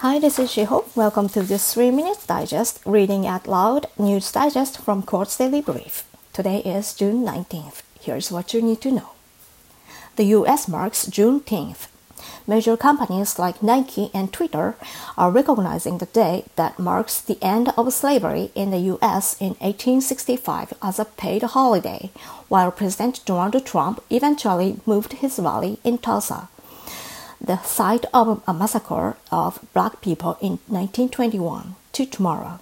Hi, this is Shiho. Welcome to this 3 Minute Digest, reading out loud news digest from Quartz Daily Brief. Today is June 19th. Here's what you need to know. The US marks Juneteenth. Major companies like Nike and Twitter are recognizing the day that marks the end of slavery in the US in 1865 as a paid holiday, while President Donald Trump eventually moved his rally in Tulsa the site of a massacre of black people in 1921 to tomorrow.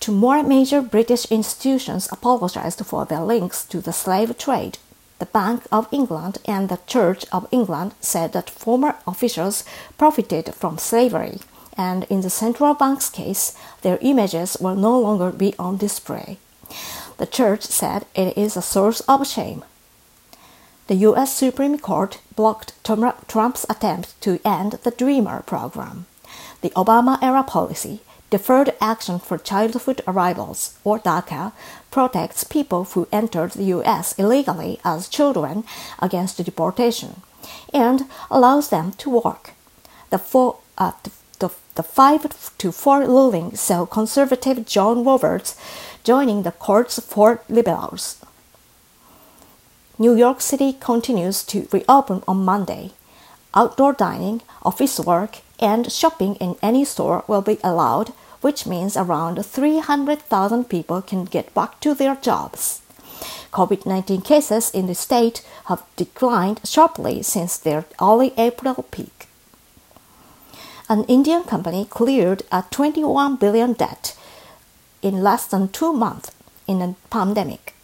Two more major British institutions apologized for their links to the slave trade. The Bank of England and the Church of England said that former officials profited from slavery, and in the central bank's case, their images will no longer be on display. The church said it is a source of shame the U.S. Supreme Court blocked Trump's attempt to end the Dreamer program. The Obama era policy, Deferred Action for Childhood Arrivals, or DACA, protects people who entered the U.S. illegally as children against deportation and allows them to work. The, four, uh, the, the 5 to 4 ruling saw conservative John Roberts joining the court's four liberals. New York City continues to reopen on Monday. Outdoor dining, office work, and shopping in any store will be allowed, which means around 300,000 people can get back to their jobs. COVID 19 cases in the state have declined sharply since their early April peak. An Indian company cleared a 21 billion debt in less than two months in a pandemic.